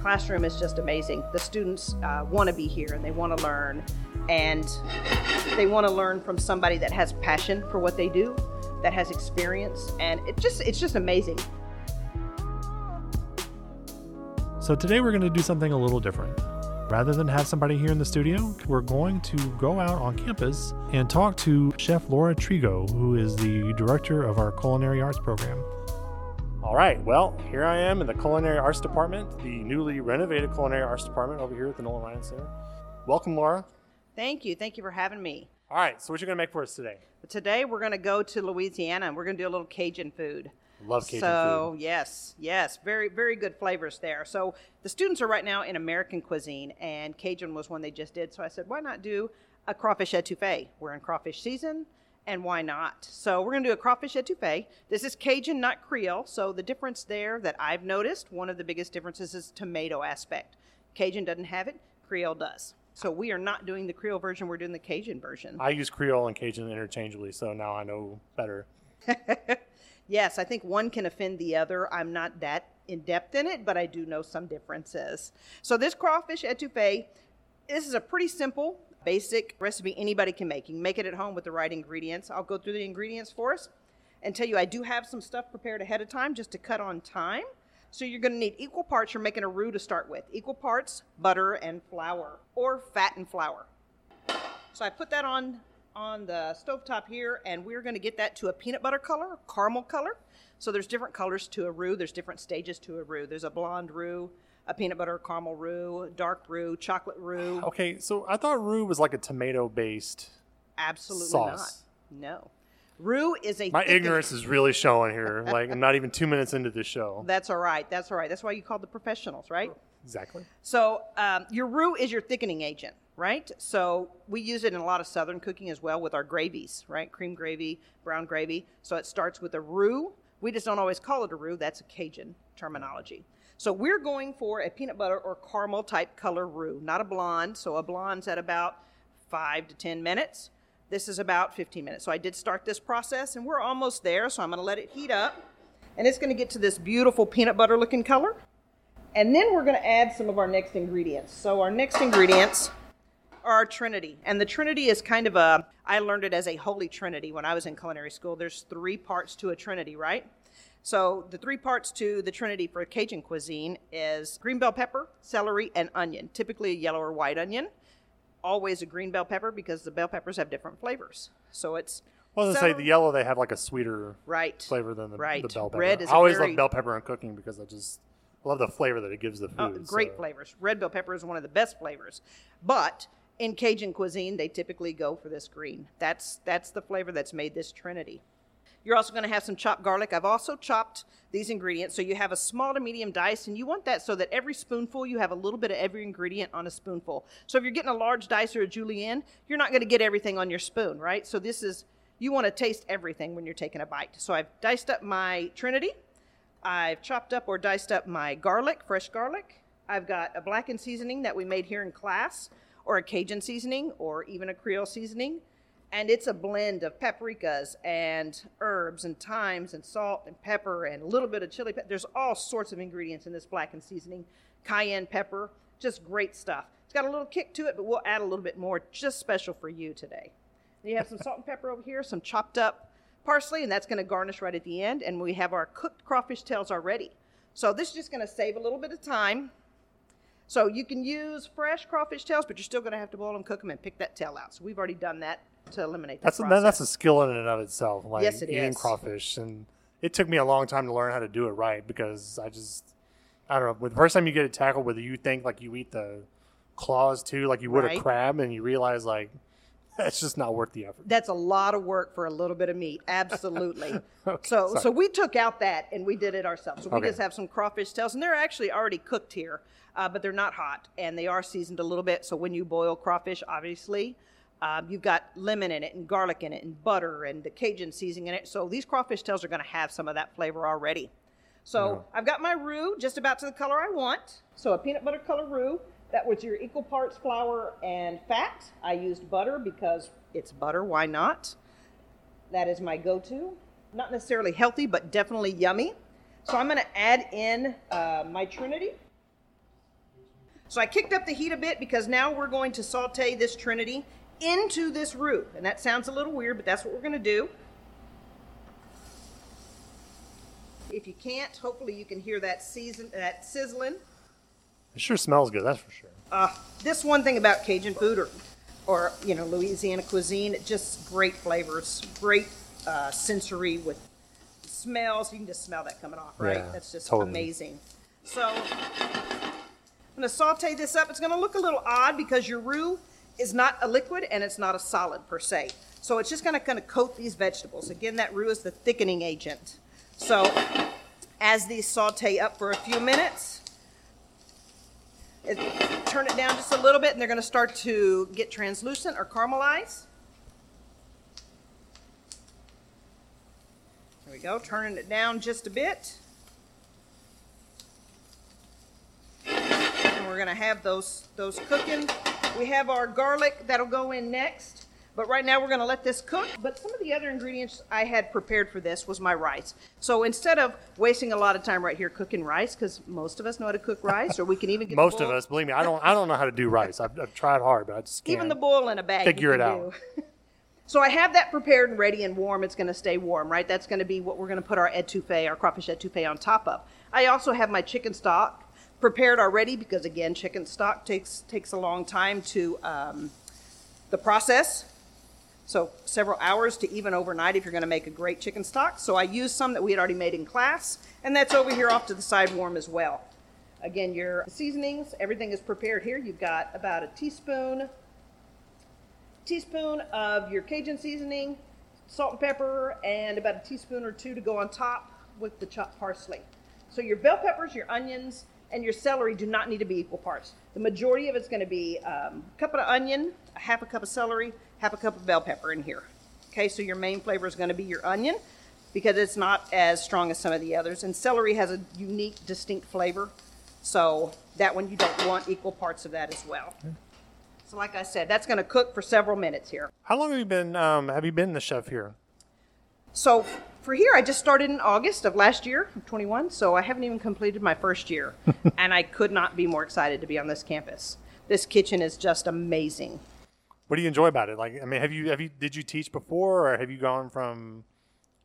classroom is just amazing. The students uh, want to be here and they want to learn, and they want to learn from somebody that has passion for what they do, that has experience, and it just it's just amazing. So today we're going to do something a little different. Rather than have somebody here in the studio, we're going to go out on campus and talk to Chef Laura Trigo, who is the director of our culinary arts program. All right, well, here I am in the culinary arts department, the newly renovated culinary arts department over here at the Nolan Ryan Center. Welcome, Laura. Thank you, thank you for having me. All right, so what you going to make for us today? Today we're going to go to Louisiana and we're going to do a little Cajun food. Love Cajun food. so food. yes, yes, very very good flavors there. So the students are right now in American cuisine, and Cajun was one they just did. So I said, why not do a crawfish etouffee? We're in crawfish season, and why not? So we're gonna do a crawfish etouffee. This is Cajun, not Creole. So the difference there that I've noticed, one of the biggest differences is tomato aspect. Cajun doesn't have it, Creole does. So we are not doing the Creole version, we're doing the Cajun version. I use Creole and Cajun interchangeably, so now I know better. Yes, I think one can offend the other. I'm not that in depth in it, but I do know some differences. So this crawfish etouffee, this is a pretty simple, basic recipe anybody can make. You can make it at home with the right ingredients. I'll go through the ingredients for us and tell you I do have some stuff prepared ahead of time just to cut on time. So you're going to need equal parts. You're making a roux to start with. Equal parts butter and flour, or fat and flour. So I put that on on the stovetop here, and we're going to get that to a peanut butter color, caramel color. So there's different colors to a roux. There's different stages to a roux. There's a blonde roux, a peanut butter caramel roux, dark roux, chocolate roux. Okay, so I thought roux was like a tomato based. Absolutely sauce. not. No. Roux is a My ignorance is really showing here. Like I'm not even two minutes into this show. That's all right. That's all right. That's why you call the professionals, right? Exactly. So um, your roux is your thickening agent, right? So we use it in a lot of Southern cooking as well with our gravies, right? Cream gravy, brown gravy. So it starts with a roux. We just don't always call it a roux. That's a Cajun terminology. So we're going for a peanut butter or caramel type color roux, not a blonde. So a blonde's at about five to 10 minutes. This is about 15 minutes. So I did start this process and we're almost there. So I'm going to let it heat up. And it's going to get to this beautiful peanut butter looking color. And then we're going to add some of our next ingredients. So our next ingredients are trinity. And the trinity is kind of a, I learned it as a holy trinity when I was in culinary school. There's three parts to a trinity, right? So the three parts to the trinity for Cajun cuisine is green bell pepper, celery, and onion. Typically a yellow or white onion. Always a green bell pepper because the bell peppers have different flavors. So it's Well, I was gonna say the yellow they have like a sweeter right flavor than the, Right. the bell pepper. Red is I always very- love bell pepper in cooking because I just love the flavor that it gives the oh, food. Oh, great so- flavors. Red bell pepper is one of the best flavors. But in Cajun cuisine, they typically go for this green. That's that's the flavor that's made this trinity. You're also going to have some chopped garlic. I've also chopped these ingredients so you have a small to medium dice, and you want that so that every spoonful you have a little bit of every ingredient on a spoonful. So if you're getting a large dice or a julienne, you're not going to get everything on your spoon, right? So this is you want to taste everything when you're taking a bite. So I've diced up my trinity. I've chopped up or diced up my garlic, fresh garlic. I've got a blackened seasoning that we made here in class, or a Cajun seasoning, or even a Creole seasoning. And it's a blend of paprikas and herbs and thymes and salt and pepper and a little bit of chili pepper. There's all sorts of ingredients in this blackened seasoning. Cayenne pepper, just great stuff. It's got a little kick to it, but we'll add a little bit more just special for you today. You have some salt and pepper over here, some chopped up parsley, and that's going to garnish right at the end. And we have our cooked crawfish tails already. So this is just going to save a little bit of time. So you can use fresh crawfish tails, but you're still going to have to boil them, cook them, and pick that tail out. So we've already done that to eliminate that That's a, that's a skill in and of itself. Like Yes, it eating is. crawfish, and it took me a long time to learn how to do it right because I just I don't know. The first time you get it tackled, whether you think like you eat the claws too, like you would Right. a crab, and you realize like that's just not worth the effort. That's a lot of work for a little bit of meat. Absolutely. Okay, so sorry. so we took out that and we did it ourselves. So we Okay. just have some crawfish tails, and they're actually already cooked here, uh, but they're not hot, and they are seasoned a little bit. So when you boil crawfish, obviously. Um, you've got lemon in it and garlic in it and butter and the Cajun seasoning in it. So these crawfish tails are going to have some of that flavor already. So I've got my roux just about to the color I want. So a peanut butter color roux. That was your equal parts flour and fat. I used butter because it's butter. Why not? That is my go-to. Not necessarily healthy, but definitely yummy. So I'm going to add in uh, my Trinity. So I kicked up the heat a bit because now we're going to saute this trinity into this roux. And that sounds a little weird, but that's what we're going to do. If you can't, hopefully you can hear that season that sizzling. It sure smells good, that's for sure. Uh, this one thing about Cajun food or, or you know Louisiana cuisine, it just great flavors, great uh, sensory with smells. You can just smell that coming off, right? Yeah, That's just totally. amazing. So I'm gonna saute this up. It's gonna look a little odd because your roux is not a liquid and it's not a solid per se. So it's just gonna kind of coat these vegetables. Again, that roux is the thickening agent. So as these saute up for a few minutes, it, turn it down just a little bit and they're going to start to get translucent or caramelize. There we go, turning it down just a bit. And we're to have those, those cooking. We have our garlic that'll go in next. But right now we're going to let this cook. But some of the other ingredients I had prepared for this was my rice. So instead of wasting a lot of time right here cooking rice, because most of us know how to cook rice, or we can even get Most of us, believe me, I don't. I don't know how to do rice. I've, I've tried hard, but I just can't. even the bowl in a bag. Figure it out. so I have that prepared and ready and warm. It's going to stay warm, right? That's going to be what we're going to put our etouffee, our crawfish etouffee, on top of. I also have my chicken stock prepared already because again, chicken stock takes takes a long time to um, the process. So several hours to even overnight if you're going to make a great chicken stock. So I used some that we had already made in class, and that's over here off to the side warm as well. Again, your seasonings, everything is prepared here. You've got about a teaspoon, teaspoon of your Cajun seasoning, salt and pepper, and about a teaspoon or two to go on top with the chopped parsley. So your bell peppers, your onions, and your celery do not need to be equal parts. The majority of it's going to be um, a cup of onion, a half a cup of celery, half a cup of bell pepper in here. Okay, so your main flavor is going to be your onion because it's not as strong as some of the others. And celery has a unique, distinct flavor. So that one you don't want equal parts of that as well. So like I said, that's going to cook for several minutes here. How long have you been? Um, have you been the chef here? So for here, I just started in August of last year, of 21. So I haven't even completed my first year, and I could not be more excited to be on this campus. This kitchen is just amazing. What do you enjoy about it? Like, I mean, have you have you did you teach before, or have you gone from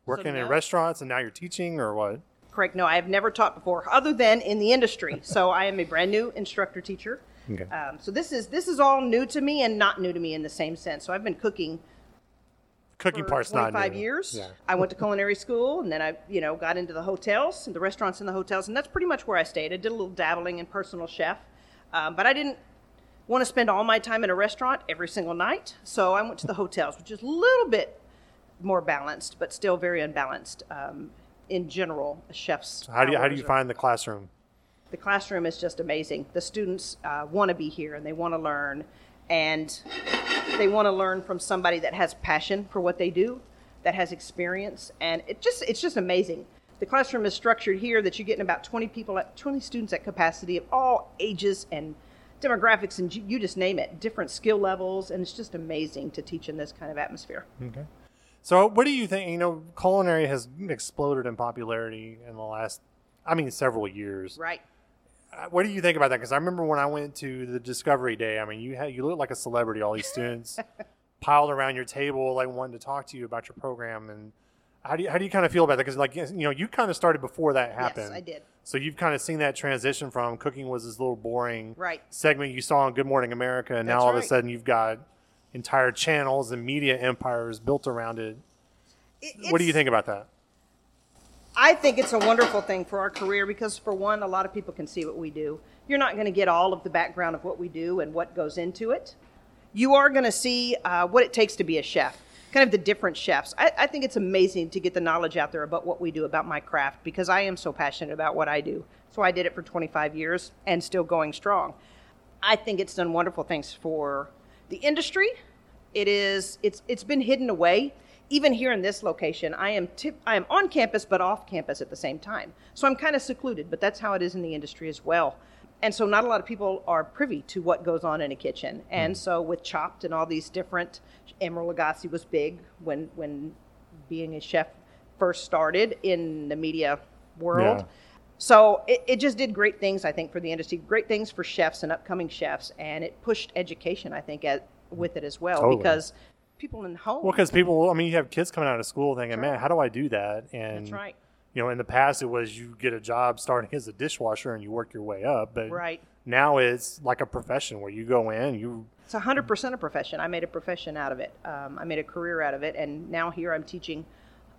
working in no. restaurants and now you're teaching, or what? Correct. No, I have never taught before, other than in the industry. So I am a brand new instructor teacher. Okay. Um, so this is this is all new to me and not new to me in the same sense. So I've been cooking Cooking for part's not 25 new. years. Yeah. I went to culinary school, and then I, you know, got into the hotels, and the restaurants and the hotels, and that's pretty much where I stayed. I did a little dabbling in personal chef, um, but I didn't want to spend all my time in a restaurant every single night, so I went to the hotels, which is a little bit more balanced, but still very unbalanced um, in general. A chef's. How do you how do you find the classroom? the classroom is just amazing. The students uh, want to be here and they want to learn, and they want to learn from somebody that has passion for what they do, that has experience, and it just it's just amazing. The classroom is structured here that you're getting about 20 people, at 20 students at capacity of all ages and demographics, and you, you just name it, different skill levels, and it's just amazing to teach in this kind of atmosphere. Okay. So, what do you think? You know, culinary has exploded in popularity in the last, I mean, several years. Right. Uh, What do you think about that? Because I remember when I went to the Discovery Day. I mean, you had you looked like a celebrity. All these students piled around your table, like wanting to talk to you about your program. And how do you how do you kind of feel about that? Because like you know, you kind of started before that happened. Yes, I did. So you've kind of seen that transition from cooking was this little boring Right. segment you saw on Good Morning America, and now That's all of a sudden you've got entire channels and media empires built around it. It- What do you think about that? I think it's a wonderful thing for our career because, for one, a lot of people can see what we do. You're not going to get all of the background of what we do and what goes into it. You are going to see uh, what it takes to be a chef, kind of the different chefs. I, I think it's amazing to get the knowledge out there about what we do, about my craft, because I am so passionate about what I do. So I did it for 25 years and still going strong. I think it's done wonderful things for the industry. It is it's it's been hidden away. Even here in this location, I am tip, I am on campus but off campus at the same time. So I'm kind of secluded, but that's how it is in the industry as well. And so not a lot of people are privy to what goes on in a kitchen. And mm. so with Chopped and all these different Emeril Lagasse was big when when being a chef first started in the media world. Yeah. So it, it just did great things, I think, for the industry, great things for chefs and upcoming chefs, and it pushed education, I think, at, with it as well, Totally. because people in the home. Well, because people, I mean, you have kids coming out of school thinking, man, how do I do that? And That's right. you know, in the past it was you get a job starting as a dishwasher and you work your way up, but Right. now it's like a profession where you go in, you It's hundred percent a profession. I made a profession out of it. Um, I made a career out of it, and now here I'm teaching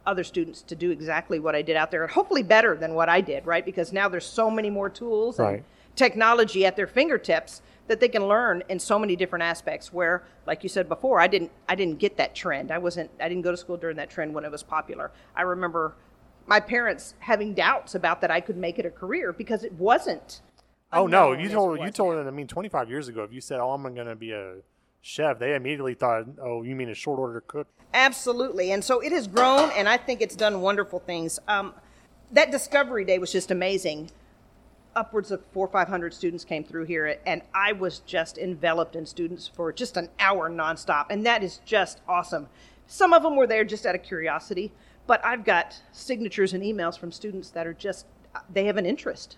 other students to do exactly what I did out there, and hopefully better than what I did, right? Because now there's so many more tools Right. and technology at their fingertips that they can learn in so many different aspects. Where, like you said before, I didn't I didn't get that trend. I wasn't I didn't go to school during that trend when it was popular. I remember my parents having doubts about that I could make it a career because it wasn't. Oh no, you told you told them. I mean, 25 years ago, if you said, "Oh, I'm going to be a chef," they immediately thought, "Oh, you mean a short order cook?" Absolutely. And so it has grown, and I think it's done wonderful things. Um, that Discovery Day was just amazing. Upwards of four or 500 students came through here, and I was just enveloped in students for just an hour nonstop. And that is just awesome. Some of them were there just out of curiosity, but I've got signatures and emails from students that are just, they have an interest.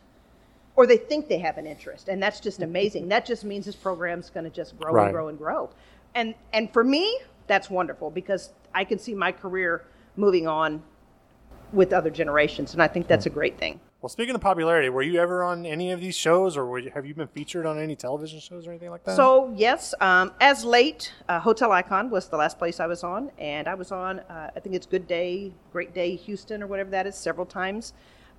Or they think they have an interest, and that's just amazing. that just means this program's going to just grow Right. and grow and grow. And and for me, that's wonderful because I can see my career moving on with other generations, and I think that's a great thing. Well, speaking of popularity, were you ever on any of these shows, or you, have you been featured on any television shows or anything like that? So yes, um, as late, uh, Hotel Icon was the last place I was on, and I was on. Uh, I think it's Good Day, Great Day, Houston, or whatever that is, several times.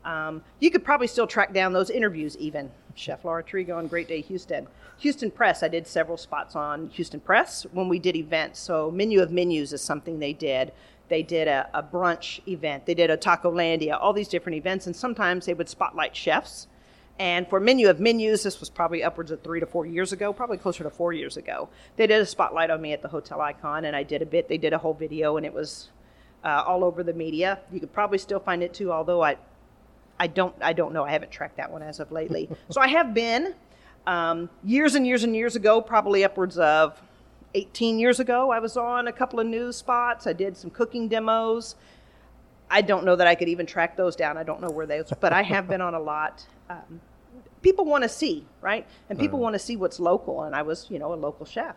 Um, you could probably still track down those interviews, even Chef Laura Trigo on Great Day Houston. Houston Press, I did several spots on Houston Press when we did events. So Menu of Menus is something they did. They did a, a brunch event. They did a Tacolandia, all these different events, and sometimes they would spotlight chefs. And for Menu of Menus, this was probably upwards of three to four years ago, probably closer to four years ago. They did a spotlight on me at the Hotel Icon, and I did a bit. They did a whole video, and it was uh, all over the media. You could probably still find it too, although I, I don't, I don't know. I haven't tracked that one as of lately. so I have been um, years and years and years ago, probably upwards of 18 years ago. I was on a couple of news spots. I did some cooking demos. I don't know that I could even track those down. I don't know where those, but I have been on a lot. Um, people want to see, right? And people want to see what's local. And I was, you know, a local chef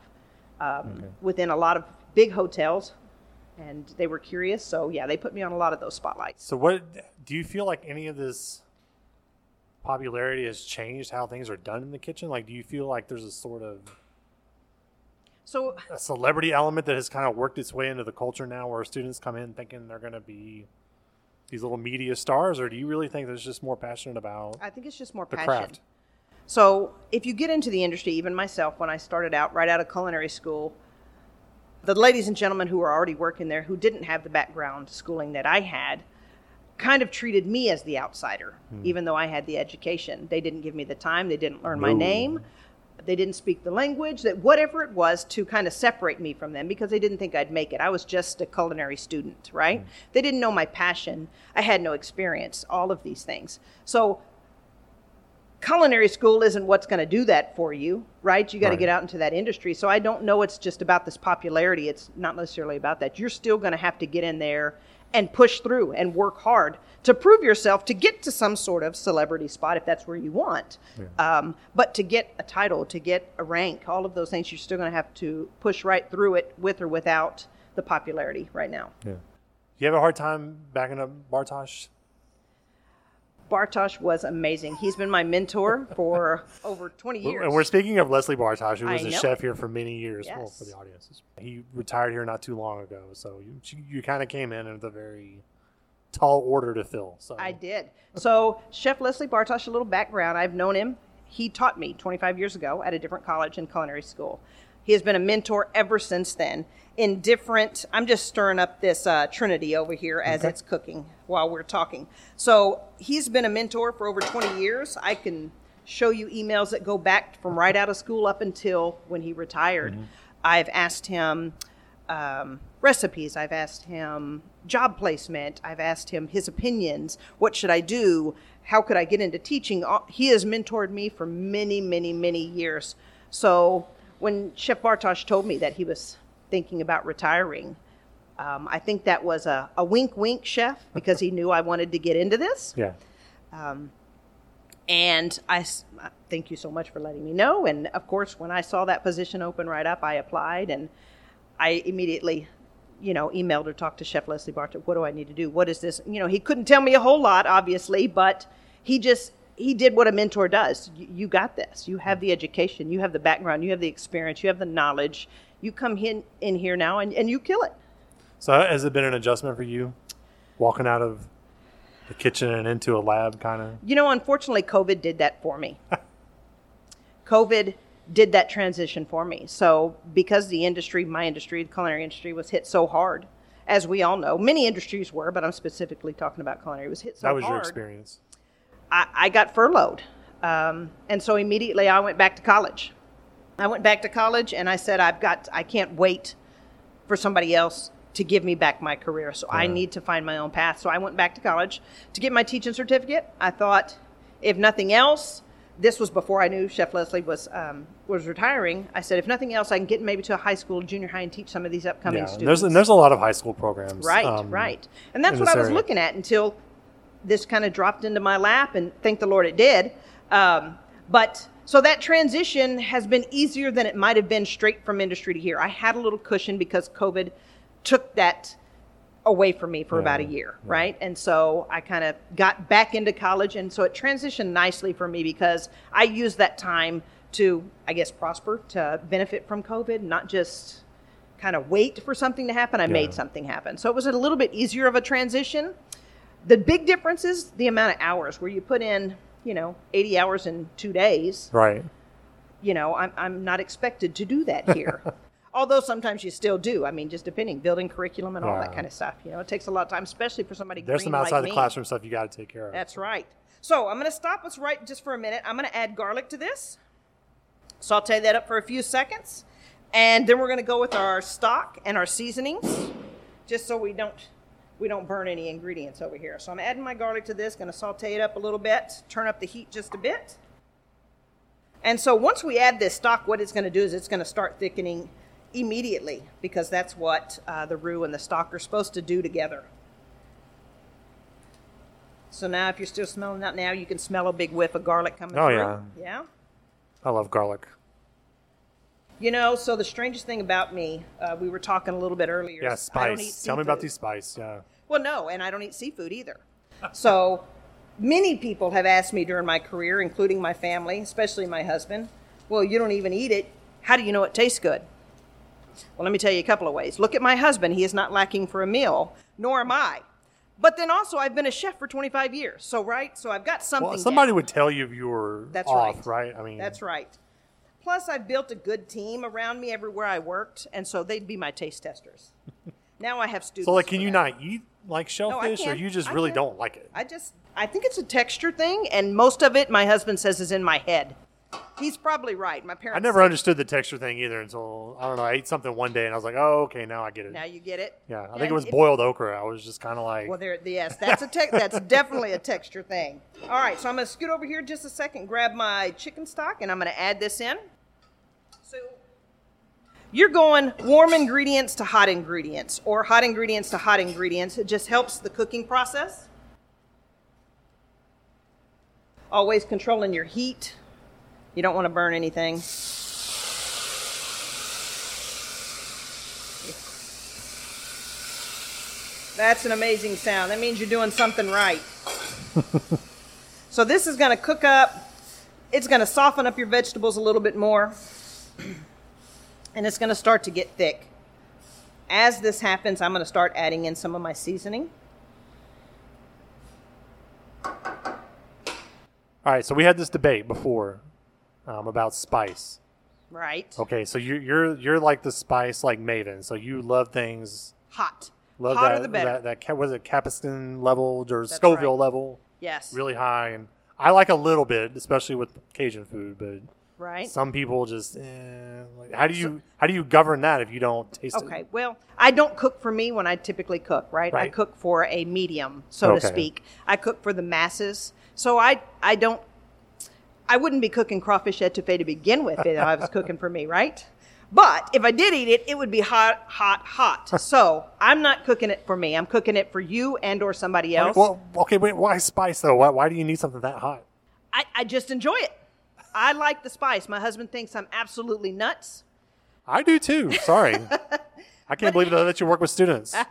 um, within a lot of big hotels, and they were curious. So yeah, they put me on a lot of those spotlights. So, what do you feel like any of this popularity has changed how things are done in the kitchen? Like, do you feel like there's a sort of So a celebrity element that has kind of worked its way into the culture now, where students come in thinking they're going to be these little media stars, or do you really think there's just more passionate about I think it's just more the passion. craft? So if you get into the industry, even myself, when I started out right out of culinary school, the ladies and gentlemen who were already working there who didn't have the background schooling that I had kind of treated me as the outsider, hmm. even though I had the education. They didn't give me the time, they didn't learn my name, they didn't speak the language, that whatever it was to kind of separate me from them because they didn't think I'd make it. I was just a culinary student, right? Mm. They didn't know my passion. I had no experience, all of these things. So culinary school isn't what's going to do that for you, right? You got to Right. get out into that industry. So I don't know it's just about this popularity. It's not necessarily about that. You're still going to have to get in there and push through and work hard to prove yourself to get to some sort of celebrity spot if that's where you want. Um, but to get a title, to get a rank, all of those things, you're still going to have to push right through it with or without the popularity right now. Yeah. You have a hard time backing up Bartosh? Bartosh was amazing. He's been my mentor for over 20 years. And we're speaking of Leslie Bartosh, who was a chef here for many years. Well, Yes. for the audiences, he retired here not too long ago, so you you kind of came in with a very tall order to fill. So I did. So, Chef Leslie Bartosh, a little background. I've known him. He taught me 25 years ago at a different college and culinary school. He has been a mentor ever since then in different. I'm just stirring up this uh, Trinity over here as it's cooking while we're talking. So, he's been a mentor for over 20 years. I can show you emails that go back from right out of school up until when he retired. I've asked him um, recipes. I've asked him job placement. I've asked him his opinions. What should I do? How could I get into teaching? He has mentored me for many, many, many years. So when Chef Bartosh told me that he was thinking about retiring, um, I think that was a, a wink, wink, chef, because he knew I wanted to get into this. yeah, And I thank you so much for letting me know. And of course, when I saw that position open right up, I applied and I immediately, you know, emailed or talked to Chef Leslie Bartosh. What do I need to do? What is this? You know, he couldn't tell me a whole lot, obviously, but he just he did what a mentor does. You, you got this. You have the education. You have the background. You have the experience. You have the knowledge. You come in, in here now and, and you kill it. So has it been an adjustment for you, walking out of the kitchen and into a lab, kind of? You know, unfortunately, COVID did that for me. COVID did that transition for me. So, because the industry, my industry, the culinary industry, was hit so hard, as we all know, many industries were, but I'm specifically talking about culinary, was hit so hard. That was hard. your experience. I, I got furloughed. Um, and so immediately I went back to college. I went back to college and I said, I've got, I can't wait for somebody else to give me back my career. So I need to find my own path. So I went back to college to get my teaching certificate. I thought, if nothing else, this was before I knew Chef Leslie was um, was retiring. I said, if nothing else, I can get maybe to a high school, junior high, and teach some of these upcoming Yeah, students. and there's and there's a lot of high school programs. Right, um, right. And that's what I was area. looking at until this kind of dropped into my lap, and thank the Lord it did. Um, but so that transition has been easier than it might have been straight from industry to here. I had a little cushion because COVID took that away from me for about a Yeah, year, right? And so I kind of got back into college, and so it transitioned nicely for me because I used that time to, I guess, prosper, to benefit from COVID, not just kind of wait for something to happen. I Yeah. made something happen. So it was a little bit easier of a transition. The big difference is the amount of hours where you put in, you know, 80 hours in two days. Right. You know, I'm, I'm not expected to do that here. Although sometimes you still do. I mean, just depending, building curriculum and all that kind of stuff. You know, it takes a lot of time, especially for somebody There's some outside like the me. classroom stuff you got to take care of. That's right. So I'm going to stop us right just for a minute. I'm going to add garlic to this. Saute that up for a few seconds. And then we're going to go with our stock and our seasonings, just so we don't we don't burn any ingredients over here. So I'm adding my garlic to this. Going to saute it up a little bit, turn up the heat just a bit. And so once we add this stock, what it's going to do is it's going to start thickening immediately because that's what uh, the roux and the stock are supposed to do together. So now, if you're still smelling that now, you can smell a big whiff of garlic coming Oh, through. yeah. Yeah. I love garlic. You know, so the strangest thing about me, uh, we were talking a little bit earlier. Yeah, is I don't eat spice. Tell me about these spice. Yeah. Well, no, and I don't eat seafood either. So many people have asked me during my career, including my family, especially my husband, well, you don't even eat it. How do you know it tastes good? Well, let me tell you a couple of ways. Look at my husband. He is not lacking for a meal, nor am I. But then also, I've been a chef for 25 years. So, right? So I've got something. Well, somebody down. would tell you if you were That's off, right. right? I mean, That's right. Plus, I've built a good team around me everywhere I worked, and so they'd be my taste testers. now I have students. So, like, can you that. not eat like shellfish, or you just I really can. don't like it? I just, I think it's a texture thing, and most of it, my husband says, is in my head. He's probably right. My parents. I never understood the texture thing either until I don't know. I ate something one day and I was like, oh, okay, now I get it. Now you get it. yeah, I think it was if- boiled okra. I was just kind of like, Well, there, yes, that's a tech. that's definitely a texture thing. All right, so I'm gonna scoot over here just a second, grab my chicken stock, and I'm gonna add this in. You're going warm ingredients to hot ingredients, or hot ingredients to hot ingredients. It just helps the cooking process. Always controlling your heat. You don't want to burn anything. That's an amazing sound. That means you're doing something right. so this is going to cook up. It's going to soften up your vegetables a little bit more. And it's going to start to get thick. As this happens, I'm going to start adding in some of my seasoning. all right. So we had this debate before um, about spice. Right. Okay, so you're you're you're like the spice like maven. So you love things. Hot. Love Hotter that the better. that that was it capsaicin level or That's Scoville right. level, yes. really high. And I like a little bit, especially with Cajun food. But Right. some people just, eh, like, how do you how do you govern that if you don't taste it? Okay, well, I don't cook for me when I typically cook, right? I cook for a medium, so Okay. to speak. I cook for the masses. So I I don't I wouldn't be cooking crawfish etouffee to begin with if I was cooking for me, right? But if I did eat it, it would be hot, hot, hot. so I'm not cooking it for me. I'm cooking it for you and or somebody else. Well, okay, wait, why spice though? Why, why do you need something that hot? I, I just enjoy it. I like the spice. My husband thinks I'm absolutely nuts. I do too. Sorry. I can't believe that you work with students.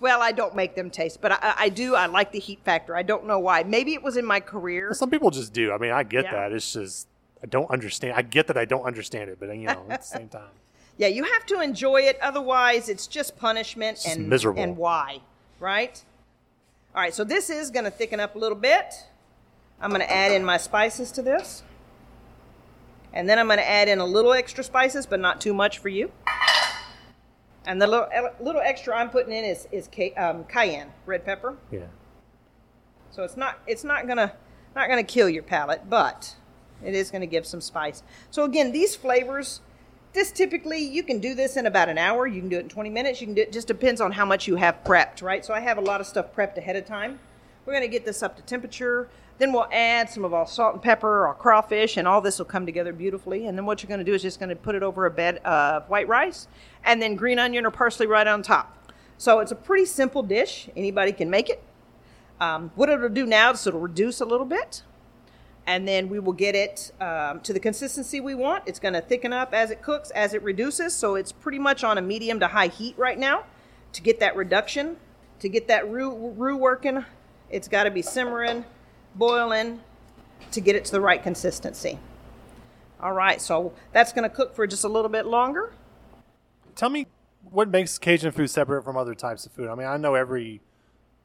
Well, I don't make them taste, but I, I do. I like the heat factor. I don't know why. Maybe it was in my career. Some people just do. I mean, I get Yeah. that. It's just I don't understand. I get that I don't understand it, but you know, at the same time, Yeah, you have to enjoy it. Otherwise, it's just punishment just and miserable. And why, right? All right. So this is going to thicken up a little bit. I'm going to add in my spices to this, and then I'm going to add in a little extra spices, but not too much for you. And the little little extra I'm putting in is is um, cayenne red pepper. yeah. So it's not it's not gonna not gonna kill your palate, but it is gonna give some spice. So again, these flavors, this typically you can do this in about an hour. You can do it in 20 minutes. You can do it just depends on how much you have prepped, right? So I have a lot of stuff prepped ahead of time. We're gonna get this up to temperature. Then we'll add some of our salt and pepper, our crawfish, and all this will come together beautifully. And then what you're gonna do is just gonna put it over a bed of white rice, and then green onion or parsley right on top. So it's a pretty simple dish. Anybody can make it. Um, what it'll do now is it'll reduce a little bit, and then we will get it um, to the consistency we want. It's going to thicken up as it cooks, as it reduces. So it's pretty much on a medium to high heat right now to get that reduction, to get that roux, roux working. It's got to be simmering, boiling to get it to the right consistency. All right, so that's going to cook for just a little bit longer. Tell me what makes Cajun food separate from other types of food. I mean, I know every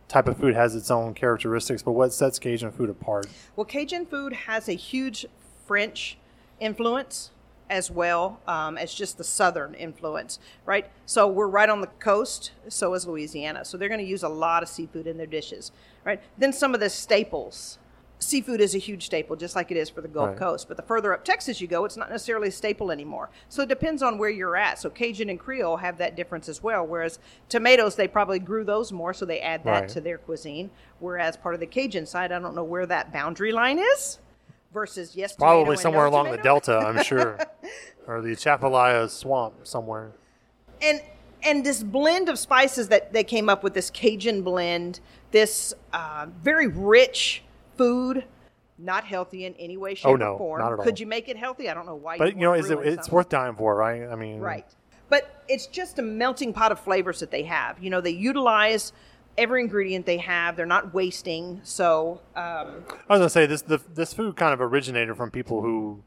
type of food has its own characteristics, but what sets Cajun food apart? Well, Cajun food has a huge French influence as well um, as just the southern influence, right? So we're right on the coast, so is Louisiana. So they're going to use a lot of seafood in their dishes, right? Then some of the staples. Seafood is a huge staple, just like it is for the Gulf Right. Coast. But the further up Texas you go, it's not necessarily a staple anymore. So it depends on where you're at. So Cajun and Creole have that difference as well. Whereas tomatoes, they probably grew those more, so they add that Right. to their cuisine. Whereas part of the Cajun side, I don't know where that boundary line is versus yes, tomato Probably somewhere no along the delta, I'm sure, or the Atchafalaya swamp somewhere. and and this blend of spices that they came up with this Cajun blend, this uh, very rich food, not healthy in any way, shape, Oh, no, or form. not at all. Could you make it healthy? I don't know why. But you know, is it? It's something. worth dying for, right? I mean, Right. But it's just a melting pot of flavors that they have. You know, they utilize every ingredient they have. They're not wasting. So, um, I was gonna say this. The, this food kind of originated from people who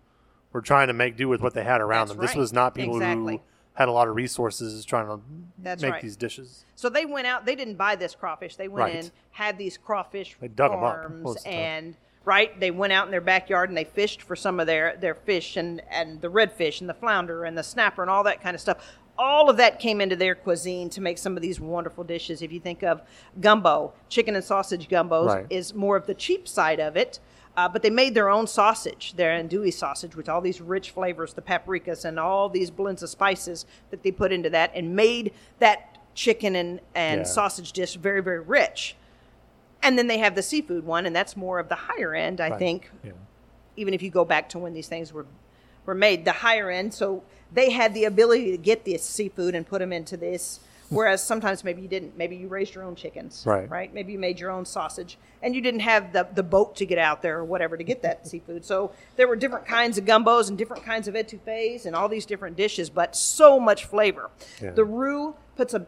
were trying to make do with what they had around them. This was not people Exactly. who had a lot of resources trying to That's make right. these dishes. so they went out. They didn't buy this crawfish. They went Right. in, had these crawfish They dug up farms, most of the and right, they went out in their backyard and they fished for some of their their fish and and the redfish and the flounder and the snapper and all that kind of stuff. All of that came into their cuisine to make some of these wonderful dishes. If you think of gumbo, chicken and sausage gumbo Right. is more of the cheap side of it. Uh, but they made their own sausage, their andouille sausage, with all these rich flavors, the paprikas and all these blends of spices that they put into that, and made that chicken and, and Yeah. sausage dish very, very rich. And then they have the seafood one, and that's more of the higher end, I Right. think, Yeah. even if you go back to when these things were were made, the higher end. So they had the ability to get this seafood and put them into this. Hmm. Whereas sometimes maybe you didn't. Maybe you raised your own chickens, Right. Right? Maybe you made your own sausage, and you didn't have the the boat to get out there or whatever to get that seafood. So there were different kinds of gumbos and different kinds of etouffees and all these different dishes, but so much flavor. Yeah. The roux puts a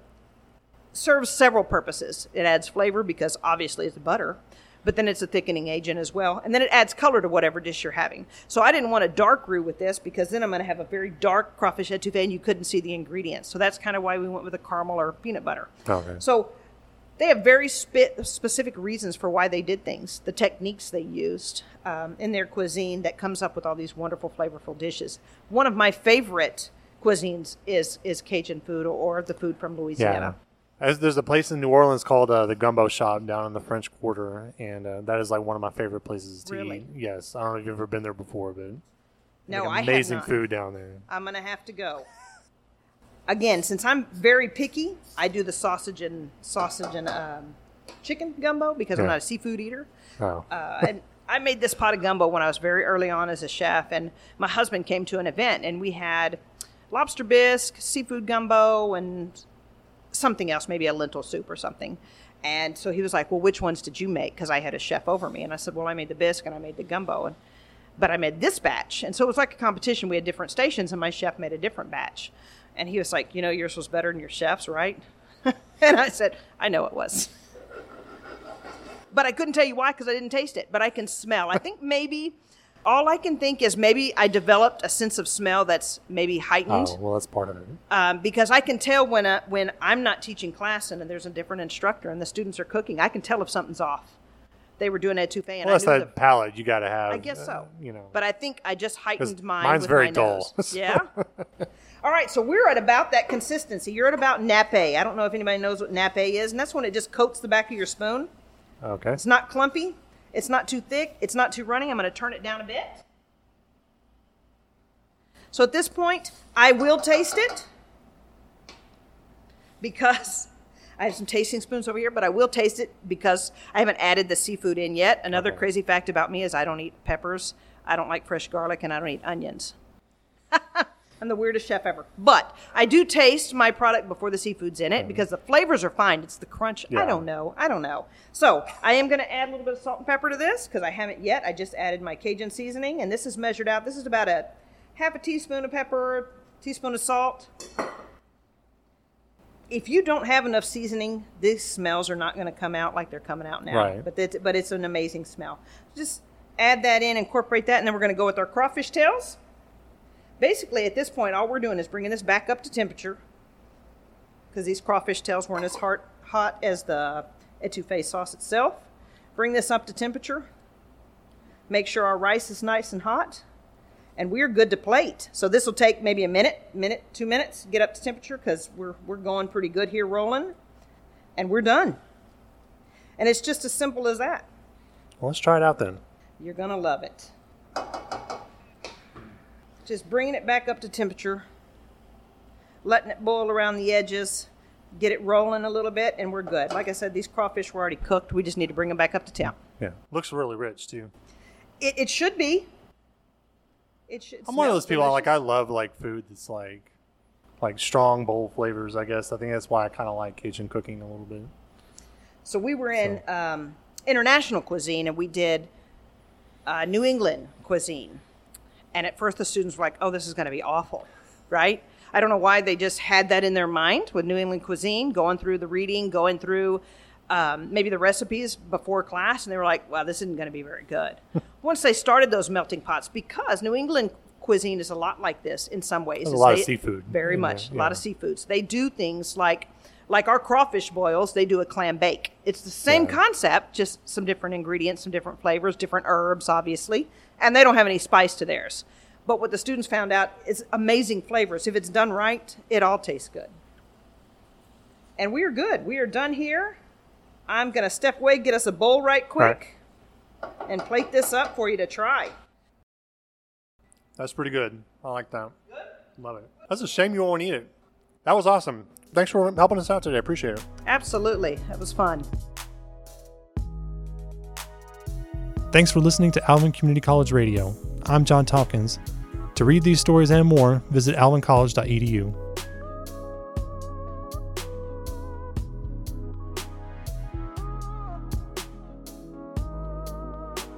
serves several purposes. It adds flavor because obviously it's butter, but then it's a thickening agent as well. And then it adds color to whatever dish you're having. So I didn't want a dark roux with this because then I'm going to have a very dark crawfish etouffee and you couldn't see the ingredients. So that's kind of why we went with a caramel or peanut butter. Okay. So they have very spe- specific reasons for why they did things, the techniques they used um, in their cuisine that comes up with all these wonderful, flavorful dishes. One of my favorite cuisines is is Cajun food or the food from Yeah. As there's a place in New Orleans called uh, the Gumbo Shop down in the French Quarter, and uh, that is like one of my favorite places to Really? eat. Yes, I don't know if you've ever been there before, but No, like I have amazing not. food down there. I'm gonna have to go. Again, since I'm very picky, I do the sausage and sausage and um, chicken gumbo because I'm Yeah. not a seafood eater. Oh, Uh, and I made this pot of gumbo when I was very early on as a chef, and my husband came to an event, and we had lobster bisque, seafood gumbo, and something else, maybe a lentil soup or something. And so he was like, "Well, which ones did you make?" Because I had a chef over me, and I said, "Well, I made the bisque and I made the gumbo, and but I made this batch." And so it was like a competition. We had different stations, and my chef made a different batch. And he was like, "You know, yours was better than your chef's, right?" and I said, "I know it was." but I couldn't tell you why because I didn't taste it. But I can smell. I think maybe all I can think is maybe I developed a sense of smell that's maybe heightened Oh, well, that's part of it. um, because I can tell when uh, when I'm not teaching class and there's a different instructor and the students are cooking. I can tell if something's off. They were doing etouffee, and Well, that's I that palate you got to have. I guess uh, so. You know. but I think I just heightened mine. mine's with very my dull, nose. Yeah. All right, so we're at about that consistency. You're at about nappe. I don't know if anybody knows what nappe is, and that's when it just coats the back of your spoon. okay. It's not clumpy. It's not too thick. It's not too runny. I'm going to turn it down a bit. So at this point, I will taste it because I have some tasting spoons over here, but I will taste it because I haven't added the seafood in yet. Another Okay. crazy fact about me is I don't eat peppers, I don't like fresh garlic, and I don't eat onions. I'm the weirdest chef ever. But I do taste my product before the seafood's in it mm-hmm. because the flavors are fine. It's the crunch. I don't know. I don't know. So I am going to add a little bit of salt and pepper to this because I haven't yet. I just added my Cajun seasoning, and this is measured out. This is about a half a teaspoon of pepper, teaspoon of salt. If you don't have enough seasoning, these smells are not going to come out like they're coming out now. Right. But it's, but it's an amazing smell. Just add that in, incorporate that, and then we're going to go with our crawfish tails basically at this point all we're doing is bringing this back up to temperature because these crawfish tails weren't as hot, hot as the etouffee sauce itself bring this up to temperature make sure our rice is nice and hot and we're good to plate so this will take maybe a minute minute two minutes to get up to temperature because we're, we're going pretty good here rolling and we're done and it's just as simple as that Well, let's try it out then. you're going to love it. Just bringing it back up to temperature, letting it boil around the edges, get it rolling a little bit, and we're good. Like I said, these crawfish were already cooked. We just need to bring them back up to temp. Yeah. Looks really rich too. It, it should be. It should. I'm one of those people. I Like I love like food that's like like strong bold flavors. I guess I think that's why I kind of like Cajun cooking a little bit. So we were in um, international cuisine, and we did uh, New England cuisine. And at first, the students were like, "Oh, this is going to be awful," right? I don't know why they just had that in their mind with New England cuisine, going through the reading, going through um, maybe the recipes before class, and they were like, "Wow, this isn't going to be very good." Once they started those melting pots, because New England cuisine is a lot like this in some ways. There's a lot of seafood Very in much, there, a lot of seafoods. They do things like like our crawfish boils, they do a clam bake. It's the same Yeah. concept, just some different ingredients, some different flavors, different herbs, obviously, and they don't have any spice to theirs. But what the students found out is amazing flavors. If it's done right, it all tastes good. And we are good. We are done here. I'm going to step away, get us a bowl right quick, and plate this up for you to try. That's pretty good. I like that. Love it. That's a shame you won't eat it. That was awesome. Thanks for helping us out today. I appreciate it. Absolutely. It was fun. Thanks for listening to Alvin Community College Radio. I'm John Tompkins. To read these stories and more, visit alvincollege.edu.